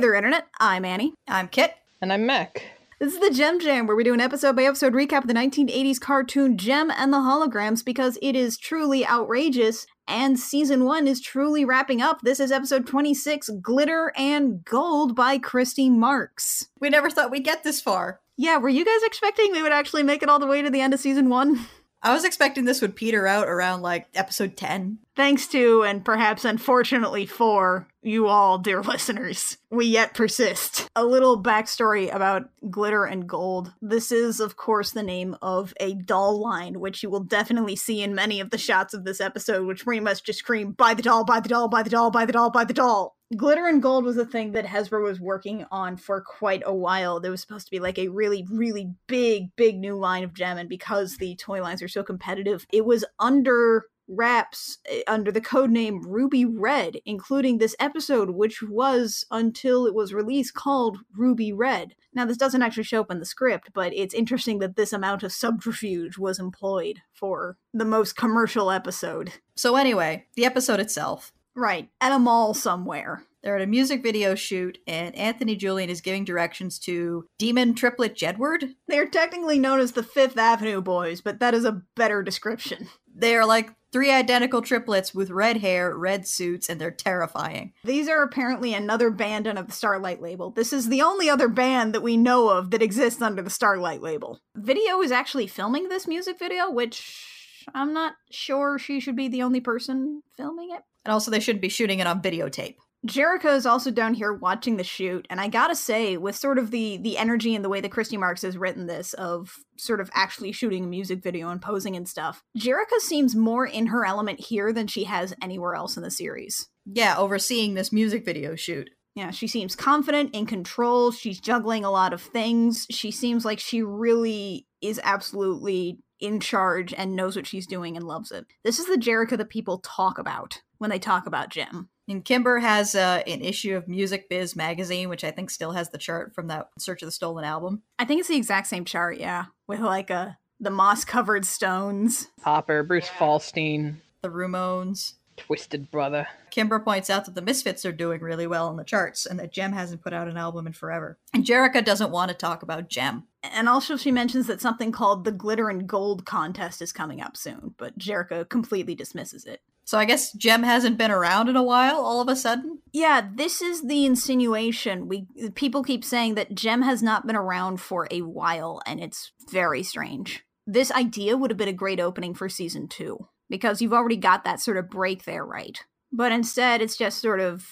there, Internet. I'm Annie. I'm Kit. And I'm Mac. This is the Gem Jam, where we do an episode by episode recap of the 1980s cartoon Jem and the Holograms because it is truly outrageous and season one is truly wrapping up. This is episode 26 Glitter and Gold by Christy Marx. We never thought we'd get this far. Yeah, were you guys expecting we would actually make it all the way to the end of season one? I was expecting this would peter out around like episode 10. Thanks to, and perhaps unfortunately for, you all, dear listeners, we yet persist. A little backstory about Glitter and Gold. This is, of course, the name of a doll line, which you will definitely see in many of the shots of this episode, which pretty much just scream, buy the doll, buy the doll, buy the doll, buy the doll, buy the doll. Glitter and Gold was a thing that Hasbro was working on for quite a while. There was supposed to be like a really, really big, big new line of Jem, and because the toy lines are so competitive, it was under wraps eh, under the code name Ruby Red, including this episode, which was until it was released called Ruby Red. Now, this doesn't actually show up in the script, but it's interesting that this amount of subterfuge was employed for the most commercial episode. So, anyway, the episode itself. Right, at a mall somewhere. They're at a music video shoot, and Anthony Julian is giving directions to Demon Triplet Jedward. They're technically known as the Fifth Avenue Boys, but that is a better description. They're like three identical triplets with red hair, red suits, and they're terrifying. These are apparently another band under the Starlight label. This is the only other band that we know of that exists under the Starlight label. Video is actually filming this music video, which I'm not sure she should be the only person filming it. And also, they shouldn't be shooting it on videotape. Jerrica is also down here watching the shoot, and I gotta say, with sort of the the energy and the way that Christy Marx has written this of sort of actually shooting a music video and posing and stuff, Jerrica seems more in her element here than she has anywhere else in the series. Yeah, overseeing this music video shoot. Yeah, she seems confident, in control. She's juggling a lot of things. She seems like she really is absolutely in charge and knows what she's doing and loves it. This is the Jerrica that people talk about when they talk about Jem. And Kimber has uh, an issue of Music Biz magazine, which I think still has the chart from that Search of the Stolen album. I think it's the exact same chart, yeah, with like a the moss covered stones. Hopper, Bruce Falstein, the Ramones, Twisted Brother. Kimber points out that the Misfits are doing really well on the charts and that Jem hasn't put out an album in forever. And Jerrica doesn't want to talk about Jem. And also, she mentions that something called the Glitter and Gold contest is coming up soon, but Jerrica completely dismisses it. So I guess Jem hasn't been around in a while all of a sudden? Yeah, this is the insinuation. We people keep saying that Jem has not been around for a while and it's very strange. This idea would have been a great opening for season 2 because you've already got that sort of break there, right? But instead it's just sort of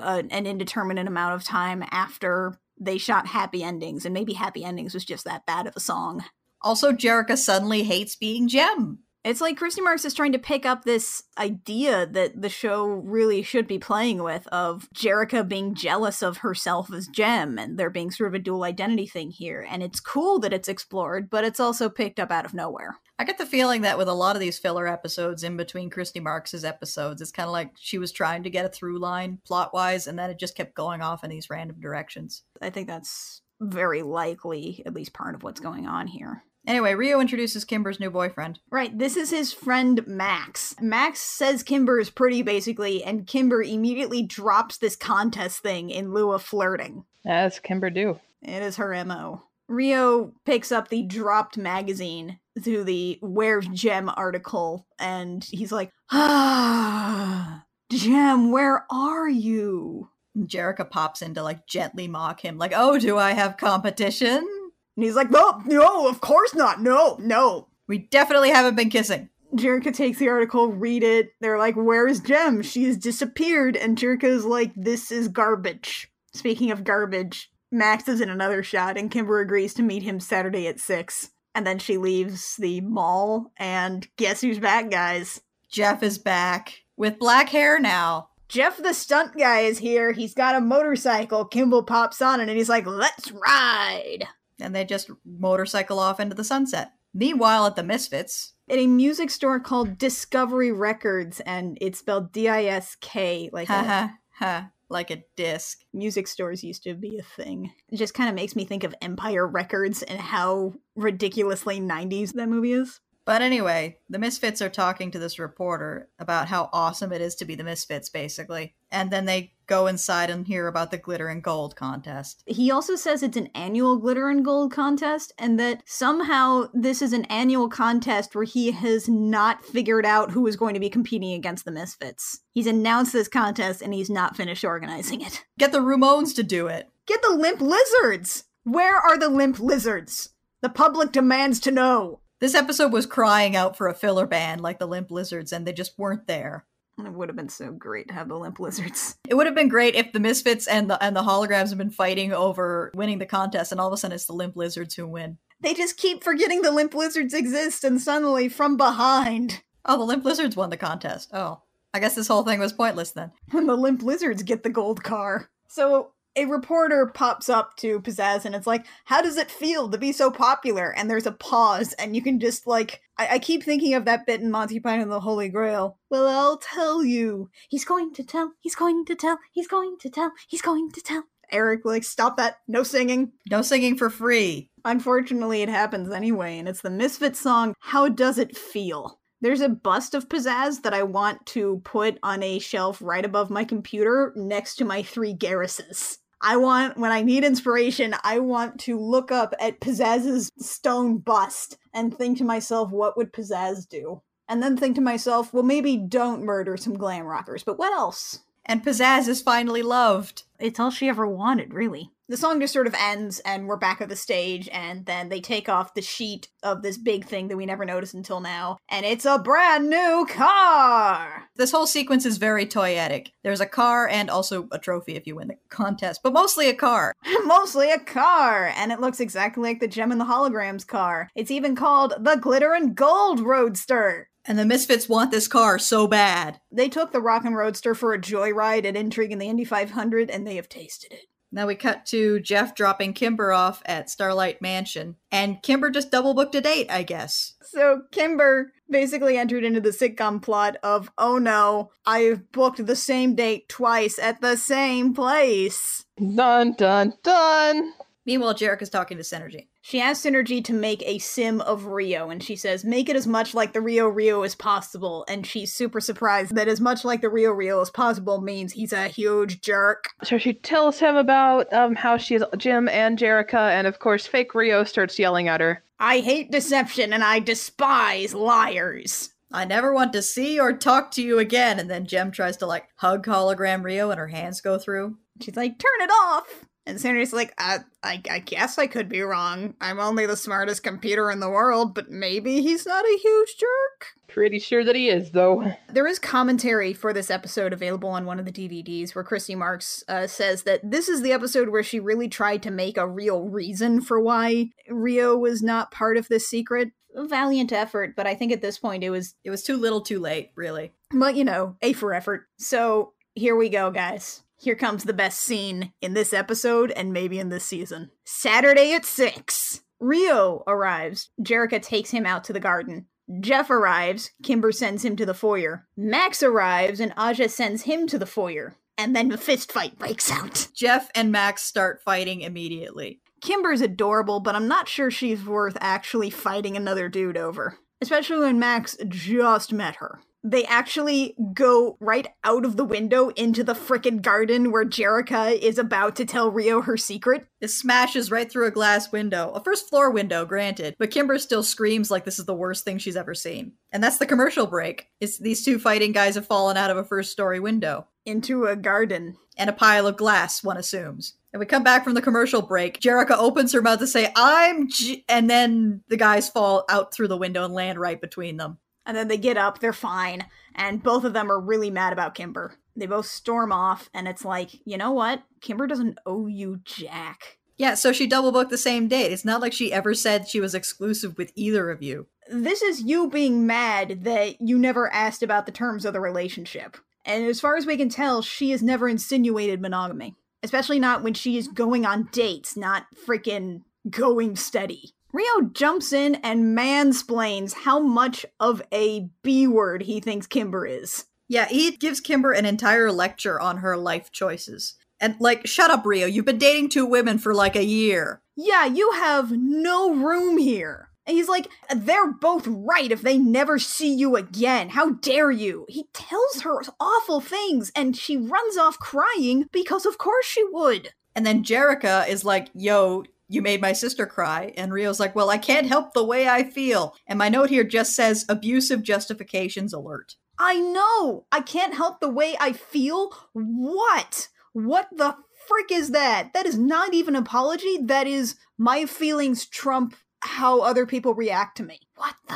a, an indeterminate amount of time after they shot happy endings and maybe happy endings was just that bad of a song. Also, Jerrica suddenly hates being Jem. It's like Christy Marx is trying to pick up this idea that the show really should be playing with of Jerrica being jealous of herself as Jem and there being sort of a dual identity thing here. And it's cool that it's explored, but it's also picked up out of nowhere. I get the feeling that with a lot of these filler episodes in between Christy Marx's episodes, it's kind of like she was trying to get a through line plot wise, and then it just kept going off in these random directions. I think that's very likely at least part of what's going on here. Anyway, Rio introduces Kimber's new boyfriend. Right, this is his friend Max. Max says Kimber is pretty, basically, and Kimber immediately drops this contest thing in lieu of flirting. As Kimber do. It is her MO. Rio picks up the dropped magazine to the Where's Jem article, and he's like, Ah, Jem, where are you? Jerrica pops in to like gently mock him, like, Oh, do I have competition? And he's like, no, no, of course not. No, no. We definitely haven't been kissing. Jerrica takes the article, read it. They're like, where's Jem? She's disappeared. And Jerrica's like, this is garbage. Speaking of garbage, Max is in another shot, and Kimber agrees to meet him Saturday at 6. And then she leaves the mall, and guess who's back, guys? Jeff is back. With black hair now. Jeff the stunt guy is here. He's got a motorcycle. Kimber pops on it, and he's like, let's ride and they just motorcycle off into the sunset. Meanwhile, at the Misfits, at a music store called Discovery Records, and it's spelled D I S K, like ha ha ha, like a disc. Music stores used to be a thing. It just kind of makes me think of Empire Records and how ridiculously '90s that movie is. But anyway, the Misfits are talking to this reporter about how awesome it is to be the Misfits, basically. And then they go inside and hear about the glitter and gold contest. He also says it's an annual glitter and gold contest, and that somehow this is an annual contest where he has not figured out who is going to be competing against the Misfits. He's announced this contest and he's not finished organizing it. Get the Ramones to do it. Get the limp lizards! Where are the limp lizards? The public demands to know. This episode was crying out for a filler band like the Limp Lizards, and they just weren't there. It would have been so great to have the limp lizards. It would have been great if the Misfits and the and the holograms have been fighting over winning the contest, and all of a sudden it's the Limp Lizards who win. They just keep forgetting the limp lizards exist, and suddenly, from behind, Oh, the Limp Lizards won the contest. Oh, I guess this whole thing was pointless then. and the limp lizards get the gold car. So a reporter pops up to Pizzazz and it's like, How does it feel to be so popular? And there's a pause, and you can just like, I, I keep thinking of that bit in Monty Python and the Holy Grail. Well, I'll tell you. He's going to tell, he's going to tell, he's going to tell, he's going to tell. Eric, like, stop that. No singing. No singing for free. Unfortunately, it happens anyway, and it's the Misfit song, How Does It Feel? There's a bust of Pizzazz that I want to put on a shelf right above my computer next to my three Garruses. I want, when I need inspiration, I want to look up at Pizzazz's stone bust and think to myself, what would Pizzazz do? And then think to myself, well, maybe don't murder some glam rockers, but what else? And Pizzazz is finally loved. It's all she ever wanted, really. The song just sort of ends, and we're back at the stage, and then they take off the sheet of this big thing that we never noticed until now, and it's a brand new car! This whole sequence is very toyetic. There's a car and also a trophy if you win the contest, but mostly a car. Mostly a car, and it looks exactly like the Jem and the Holograms car. It's even called the Glitter and Gold Roadster. And the Misfits want this car so bad. They took the Rockin' Roadster for a joyride at Intrigue in the Indy 500, and they have tasted it. Now we cut to Jeff dropping Kimber off at Starlight Mansion, and Kimber just double booked a date, I guess. So Kimber basically entered into the sitcom plot of, oh no, I've booked the same date twice at the same place. Dun dun dun. Meanwhile, Jarek is talking to Synergy. She asks Synergy to make a sim of Rio, and she says, make it as much like the Rio Rio as possible. And she's super surprised that as much like the Rio Rio as possible means he's a huge jerk. So she tells him about um, how she is Jem and Jerrica, and of course, fake Rio starts yelling at her. I hate deception and I despise liars. I never want to see or talk to you again. And then Jem tries to like hug hologram Rio and her hands go through. She's like, turn it off. And Synergy's like, I, I, I guess I could be wrong. I'm only the smartest computer in the world, but maybe he's not a huge jerk. Pretty sure that he is, though. There is commentary for this episode available on one of the DVDs where Christy Marx uh, says that this is the episode where she really tried to make a real reason for why Rio was not part of this secret. A valiant effort, but I think at this point it was, It was too little too late, really. but you know, A for effort. So here we go, guys. Here comes the best scene in this episode and maybe in this season. Saturday at 6. Rio arrives. Jerrica takes him out to the garden. Jeff arrives. Kimber sends him to the foyer. Max arrives and Aja sends him to the foyer. And then the fist fight breaks out. Jeff and Max start fighting immediately. Kimber's adorable, but I'm not sure she's worth actually fighting another dude over. Especially when Max just met her. They actually go right out of the window into the frickin' garden where Jerrica is about to tell Rio her secret. It smashes right through a glass window, a first floor window, granted, but Kimber still screams like this is the worst thing she's ever seen. And that's the commercial break. It's these two fighting guys have fallen out of a first story window. Into a garden. And a pile of glass, one assumes. And we come back from the commercial break. Jerrica opens her mouth to say, I'm J-, and then the guys fall out through the window and land right between them. And then they get up, they're fine, and both of them are really mad about Kimber. They both storm off, and it's like, you know what? Kimber doesn't owe you jack. Yeah, so she double booked the same date. It's not like she ever said she was exclusive with either of you. This is you being mad that you never asked about the terms of the relationship. And as far as we can tell, she has never insinuated monogamy. Especially not when she is going on dates, not freaking going steady. Rio jumps in and mansplains how much of a B word he thinks Kimber is. Yeah, he gives Kimber an entire lecture on her life choices. And, like, shut up, Rio. You've been dating two women for like a year. Yeah, you have no room here. And he's like, they're both right if they never see you again. How dare you? He tells her awful things and she runs off crying because of course she would. And then Jerrica is like, yo, you made my sister cry. And Rio's like, well, I can't help the way I feel. And my note here just says abusive justifications alert. I know. I can't help the way I feel. What? What the frick is that? That is not even an apology. That is my feelings trump how other people react to me. What the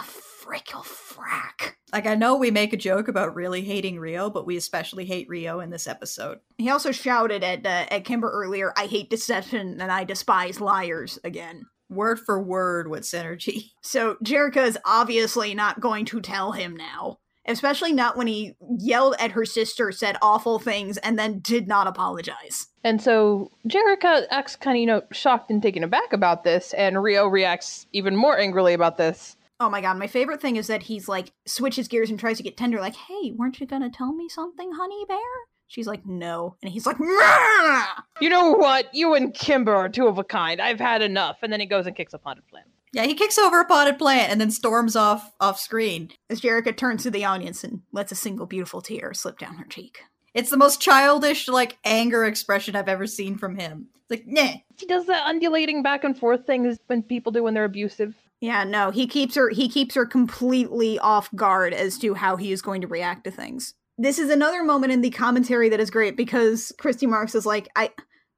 frickle frack? Like, I know we make a joke about really hating Rio, but we especially hate Rio in this episode. He also shouted at uh, at Kimber earlier, "I hate deception and I despise liars." Again, Word for word with synergy. so Jerrica is obviously not going to tell him now, especially not when he yelled at her sister, said awful things, and then did not apologize. And so Jerrica acts kind of, you know, shocked and taken aback about this, and Rio reacts even more angrily about this. Oh my god, my favorite thing is that he's like switches gears and tries to get tender, like, "Hey, weren't you gonna tell me something, honey bear?" She's like, "No," and he's like, "Meh!" You know what? You and Kimber are two of a kind. I've had enough. And then he goes and kicks a potted plant. Yeah, he kicks over a potted plant and then storms off off screen. As Jerrica turns to the audience and lets a single beautiful tear slip down her cheek. It's the most childish, like, anger expression I've ever seen from him. It's like, nah. He does that undulating back and forth thing when people do when they're abusive. Yeah, no, he keeps her he keeps her completely off guard as to how he is going to react to things. This is another moment in the commentary that is great because Christy Marx is like, I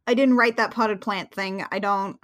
I didn't write that potted plant thing. I don't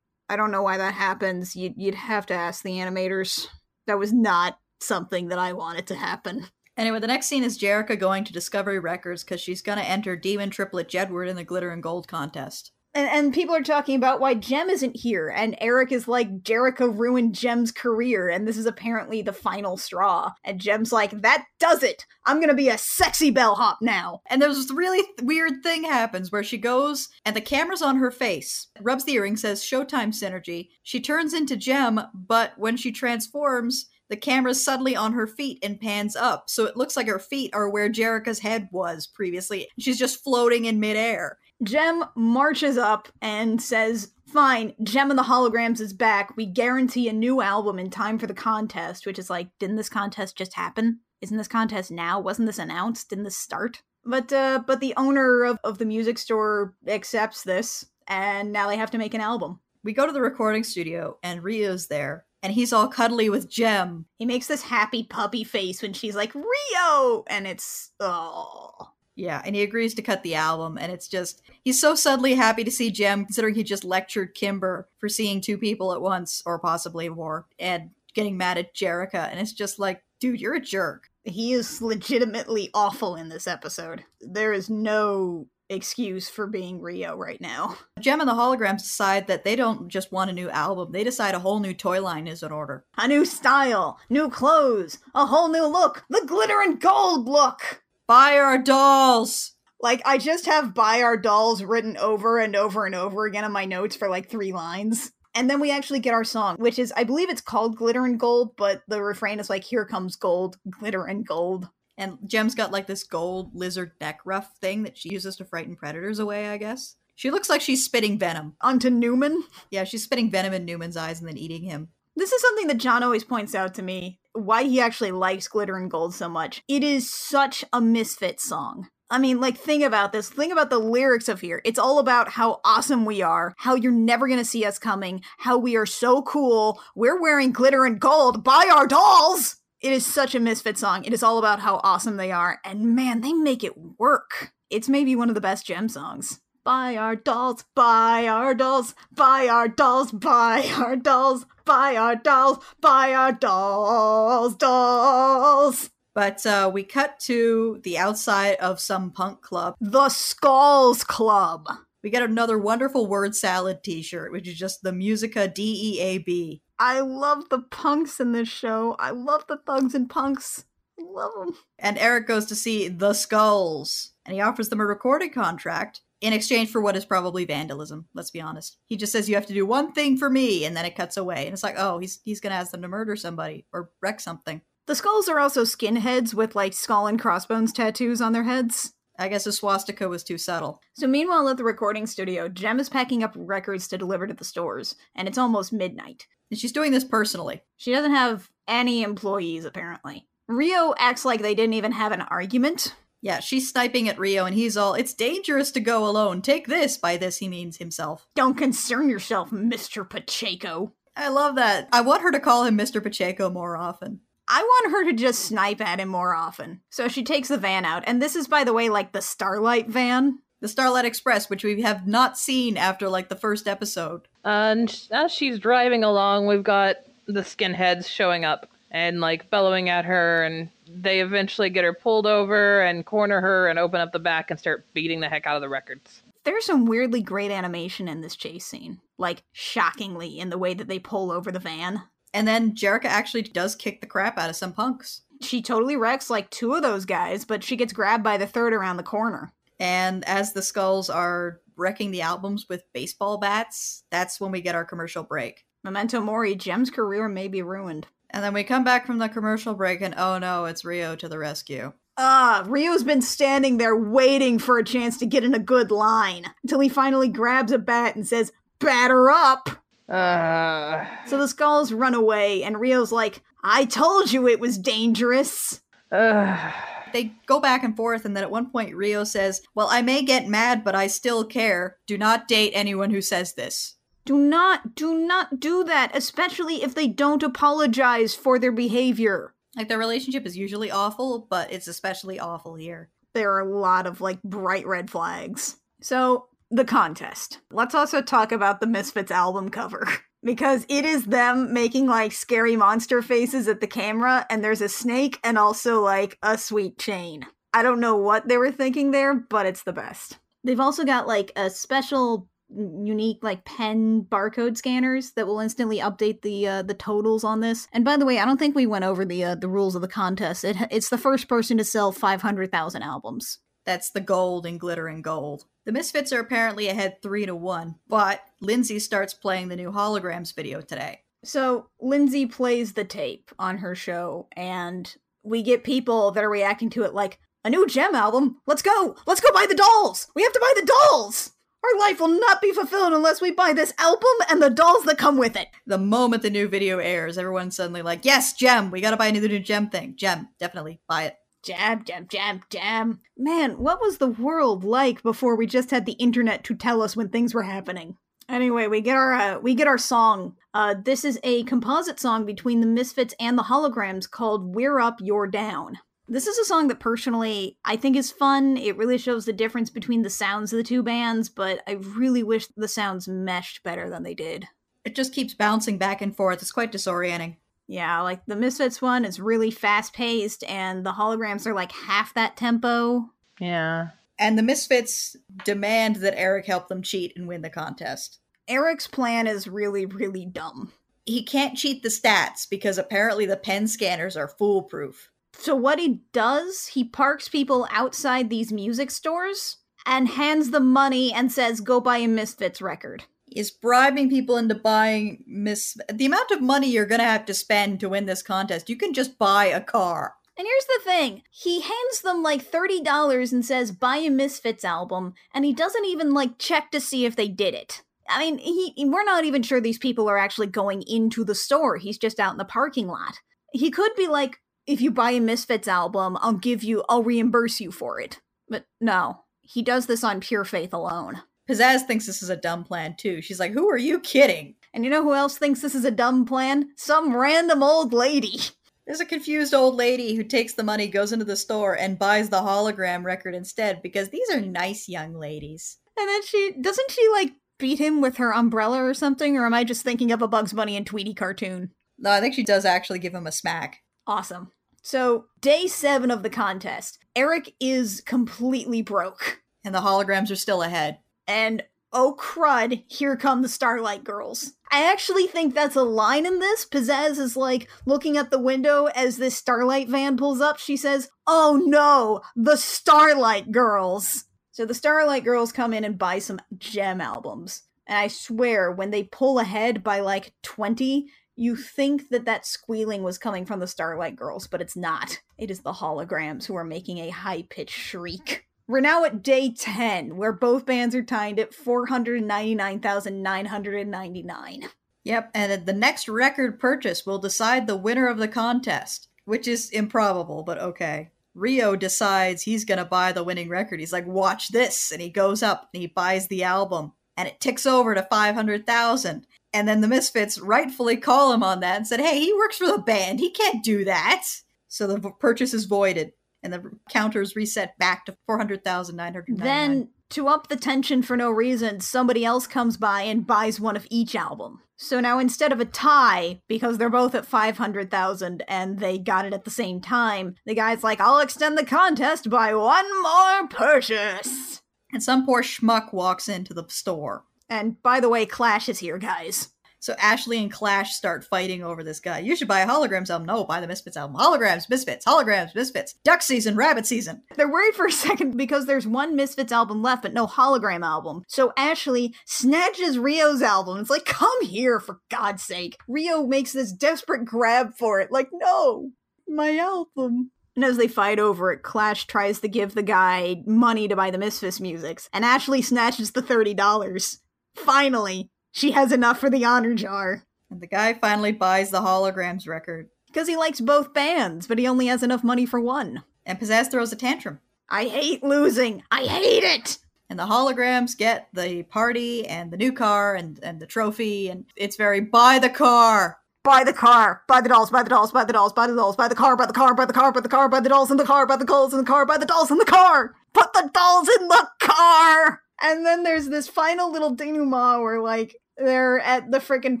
I don't know why that happens. You'd you'd have to ask the animators. That was not something that I wanted to happen. Anyway, the next scene is Jerrica going to Discovery Records because she's going to enter Demon Triplet Jedward in the Glitter and Gold contest. And, and people are talking about why Jem isn't here, and Eric is like, Jerrica ruined Jem's career, and this is apparently the final straw. And Jem's like, that does it! I'm gonna be a sexy bellhop now! And there's this really th- weird thing happens where she goes and the camera's on her face, rubs the earring, says Showtime Synergy. She turns into Jem, but when she transforms, the camera's suddenly on her feet and pans up. So it looks like her feet are where Jerrica's head was previously. She's just floating in midair. Jem marches up and says, Fine, Jem and the Holograms is back. We guarantee a new album in time for the contest, which is like, didn't this contest just happen? Isn't this contest now? Wasn't this announced? Didn't this start? But uh but the owner of, of the music store accepts this, and now they have to make an album. We go to the recording studio and Rio's there, and he's all cuddly with Jem. He makes this happy puppy face when she's like, Rio! And it's oh Yeah, and he agrees to cut the album, and it's just he's so suddenly happy to see Jem, considering he just lectured Kimber for seeing two people at once, or possibly more, and getting mad at Jerrica, and it's just like, dude, you're a jerk. he is legitimately awful in this episode. There is no excuse for being Rio right now. Jem and the holograms decide that they don't just want a new album, they decide a whole new toy line is in order. A new style, new clothes, a whole new look, the glitter and gold look. Buy our dolls! Like I just have buy our dolls written over and over and over again in my notes for like 3 lines. And then we actually get our song, which is I believe it's called Glitter and Gold, but the refrain is like here comes gold, glitter and gold. And Jem's got like this gold lizard neck ruff thing that she uses to frighten predators away, I guess. She looks like she's spitting venom. Onto Newman. Yeah, she's spitting venom in Newman's eyes and then eating him. This is something that John always points out to me why he actually likes Glitter and Gold so much. It is such a misfit song. I mean, like, think about this. Think about the lyrics of here. It's all about how awesome we are, how you're never gonna see us coming, how we are so cool. We're wearing glitter and gold. Buy our dolls! It is such a misfit song. It is all about how awesome they are, and man, they make it work. It's maybe one of the best Jem songs. Buy our dolls, buy our dolls, buy our dolls, buy our dolls, buy our dolls, buy our dolls, dolls. But uh, we cut to the outside of some punk club. The Skulls Club. We get another wonderful word salad t shirt, which is just the Musica D E A B. I love the punks in this show. I love the thugs and punks. I love them. And Eric goes to see the Skulls, and he offers them a recording contract in exchange for what is probably vandalism. Let's be honest. He just says you have to do one thing for me, and then it cuts away, and it's like, oh, he's he's gonna ask them to murder somebody or wreck something. The skulls are also skinheads with like skull and crossbones tattoos on their heads. I guess a swastika was too subtle. So meanwhile at the recording studio, Jem is packing up records to deliver to the stores, and it's almost midnight. And she's doing this personally. She doesn't have any employees, apparently. Rio acts like they didn't even have an argument. Yeah, she's sniping at Rio, and he's all, It's dangerous to go alone. Take this. By this, he means himself. Don't concern yourself, Mr. Pacheco. I love that. I want her to call him Mr. Pacheco more often. I want her to just snipe at him more often. So she takes the van out. And this is, by the way, like the Starlight van. The Starlight Express, which we have not seen after like the first episode. And as she's driving along, we've got the skinheads showing up and like bellowing at her and they eventually get her pulled over and corner her and open up the back and start beating the heck out of the records. There's some weirdly great animation in this chase scene. Like, shockingly, in the way that they pull over the van. And then jerrica actually does kick the crap out of some punks. She totally wrecks like two of those guys, but she gets grabbed by the third around the corner. And as the skulls are wrecking the albums with baseball bats, that's when we get our commercial break. Memento Mori, Jem's career may be ruined. And then we come back from the commercial break, and oh no, it's Rio to the rescue. Ah, Rio's been standing there waiting for a chance to get in a good line until he finally grabs a bat and says, Batter up! Uh, So the skulls run away, and Rio's like, I told you it was dangerous. uh, They go back and forth, and then at one point, Rio says, Well, I may get mad, but I still care. Do not date anyone who says this. Do not, do not do that, especially if they don't apologize for their behavior. Like, their relationship is usually awful, but it's especially awful here. There are a lot of like bright red flags. So, the contest. Let's also talk about the Misfits album cover. Because it is them making like scary monster faces at the camera, and there's a snake and also like a sweet chain. I don't know what they were thinking there, but it's the best. They've also got like a special unique like pen barcode scanners that will instantly update the uh, the totals on this. And by the way, I don't think we went over the uh, the rules of the contest. It it's the first person to sell 500,000 albums. That's the gold and glitter and gold. The Misfits are apparently ahead three to one, but Lindsay starts playing the new holograms video today. So Lindsay plays the tape on her show, and we get people that are reacting to it like a new Jem album. Let's go! Let's go buy the dolls! We have to buy the dolls! Our life will not be fulfilled unless we buy this album and the dolls that come with it. The moment the new video airs, everyone's suddenly like, "Yes, Jem! We gotta buy the new Jem thing. Jem, definitely buy it." Jam, jam, jam, jam. Man, what was the world like before we just had the internet to tell us when things were happening? Anyway, we get our uh, we get our song. Uh, this is a composite song between the Misfits and the Holograms called "We're Up, You're Down." This is a song that personally I think is fun. It really shows the difference between the sounds of the two bands, but I really wish the sounds meshed better than they did. It just keeps bouncing back and forth. It's quite disorienting. Yeah, like the Misfits one is really fast paced, and the holograms are like half that tempo. yeah. And the Misfits demand that Eric help them cheat and win the contest. Eric's plan is really, really dumb. He can't cheat the stats because apparently the pen scanners are foolproof. So, what he does, he parks people outside these music stores and hands them money and says, Go buy a Misfits record. Is bribing people into buying Miss the amount of money you're gonna have to spend to win this contest. You can just buy a car. And here's the thing he hands them like $30 and says, Buy a Misfits album, and he doesn't even like check to see if they did it. I mean, he, we're not even sure these people are actually going into the store. He's just out in the parking lot. He could be like, if you buy a Misfits album, I'll give you, I'll reimburse you for it. But no, he does this on pure faith alone. Pizzazz thinks this is a dumb plan too. She's like, Who are you kidding? And you know who else thinks this is a dumb plan? Some random old lady. There's a confused old lady who takes the money, goes into the store, and buys the hologram record instead because these are nice young ladies. And then she doesn't she like beat him with her umbrella or something? Or am I just thinking of a Bugs Bunny and Tweety cartoon? No, I think she does actually give him a smack. Awesome. So, day seven of the contest, Eric is completely broke. And the holograms are still ahead. And oh crud, here come the Starlight Girls. I actually think that's a line in this. Pizzazz is like looking at the window as this Starlight van pulls up. She says, Oh no, the Starlight Girls. So the Starlight Girls come in and buy some Jem albums. And I swear, when they pull ahead by like 20, you think that that squealing was coming from the Starlight Girls, but it's not. It is the holograms who are making a high pitched shriek. We're now at day 10, where both bands are tied at 499,999. Yep, and the next record purchase will decide the winner of the contest, which is improbable, but okay. Rio decides he's going to buy the winning record. He's like, "Watch this." And he goes up and he buys the album, and it ticks over to 500,000. And then the Misfits rightfully call him on that and said, "Hey, he works for the band. He can't do that." So the purchase is voided and the counters reset back to 400,999. Then, to up the tension for no reason, somebody else comes by and buys one of each album. So now instead of a tie, because they're both at 500,000 and they got it at the same time, the guy's like, I'll extend the contest by one more purchase. and some poor schmuck walks into the store. And by the way, Clash is here, guys. So Ashley and Clash start fighting over this guy. You should buy a Holograms album. No, buy the Misfits album. Holograms, Misfits, Holograms, Misfits. Duck season, rabbit season. They're worried for a second because there's one Misfits album left, but no hologram album. So Ashley snatches Rio's album. It's like, come here, for God's sake. Rio makes this desperate grab for it. Like, no, my album. And as they fight over it, Clash tries to give the guy money to buy the Misfits musics, and Ashley snatches the $30. Finally, she has enough for the honor jar. And the guy finally buys the Holograms record. Because he likes both bands, but he only has enough money for one. And Pizzazz throws a tantrum. I hate losing. I hate it. And the holograms get the party and the new car and, and the trophy. And it's very buy the car. Buy the car. Buy the dolls. Buy the dolls. Buy the dolls. Buy the dolls. Buy the car. Buy the car. Buy the car. Buy the car. Buy the dolls in the car. Buy the dolls in the car. Buy the dolls in the car. Put the dolls in the car. And then there's this final little denouement where like they're at the freaking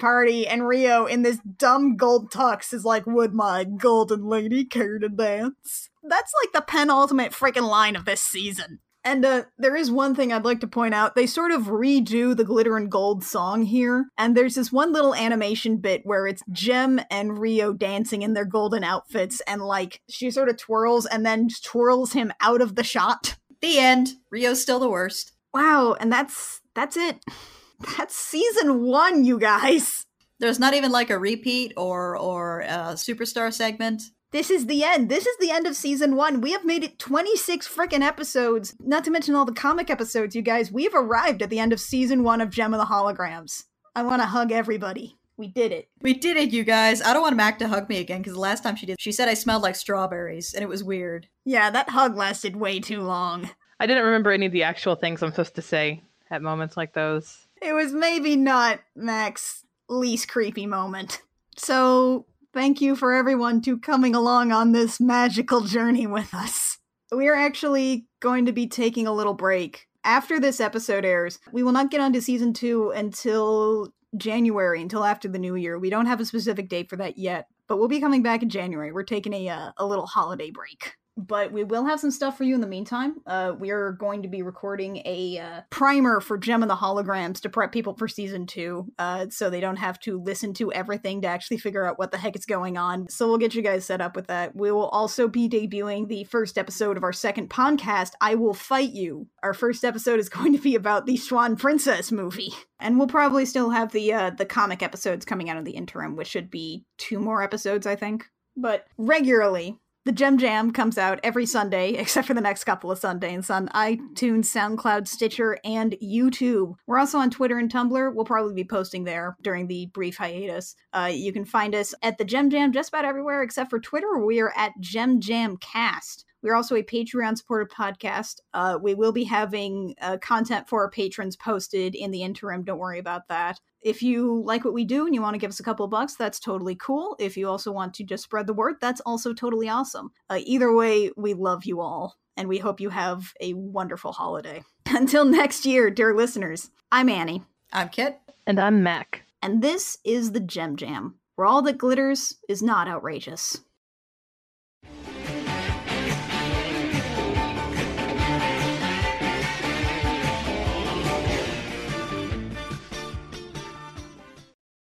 party and Rio in this dumb gold tux is like, "Would my golden lady care to dance?" That's like the penultimate freaking line of this season. And uh, there is one thing I'd like to point out. They sort of redo the Glitter and Gold song here. And there's this one little animation bit where it's Jem and Rio dancing in their golden outfits. And like she sort of twirls and then twirls him out of the shot. The end. Rio's still the worst. Wow. And that's that's it. That's season one, you guys. There's not even like a repeat or or a superstar segment. This is the end. This is the end of season one. We have made it 26 freaking episodes, not to mention all the comic episodes, you guys. We've arrived at the end of season one of Jem of the Holograms. I want to hug everybody. We did it. We did it, you guys. I don't want Mac to hug me again because the last time she did, she said I smelled like strawberries and it was weird. Yeah, that hug lasted way too long. I didn't remember any of the actual things I'm supposed to say at moments like those. It was maybe not Mac's least creepy moment. So, thank you for everyone to coming along on this magical journey with us. We are actually going to be taking a little break. After this episode airs, we will not get onto season two until January, until after the new year. We don't have a specific date for that yet, but we'll be coming back in January. We're taking a, uh, a little holiday break but we will have some stuff for you in the meantime. Uh, we are going to be recording a uh, primer for Jem and the Holograms to prep people for season two, uh, so they don't have to listen to everything to actually figure out what the heck is going on. So we'll get you guys set up with that. We will also be debuting the first episode of our second podcast, I Will Fight You. Our first episode is going to be about the Swan Princess movie. And we'll probably still have the uh, the comic episodes coming out in the interim, which should be two more episodes, I think. But regularly, the Gem Jam comes out every Sunday, except for the next couple of Sundays on iTunes, SoundCloud, Stitcher, and YouTube. We're also on Twitter and Tumblr. We'll probably be posting there during the brief hiatus. Uh, you can find us at the Gem Jam just about everywhere except for Twitter. We are at Gem Jam Cast. We're also a Patreon supported podcast. Uh, we will be having uh, content for our patrons posted in the interim. Don't worry about that. If you like what we do and you want to give us a couple of bucks, that's totally cool. If you also want to just spread the word, that's also totally awesome. Uh, either way, we love you all, and we hope you have a wonderful holiday. Until next year, dear listeners, I'm Annie, I'm Kit. And I'm Mac. and this is the Gem Jam, where all that glitters is not outrageous.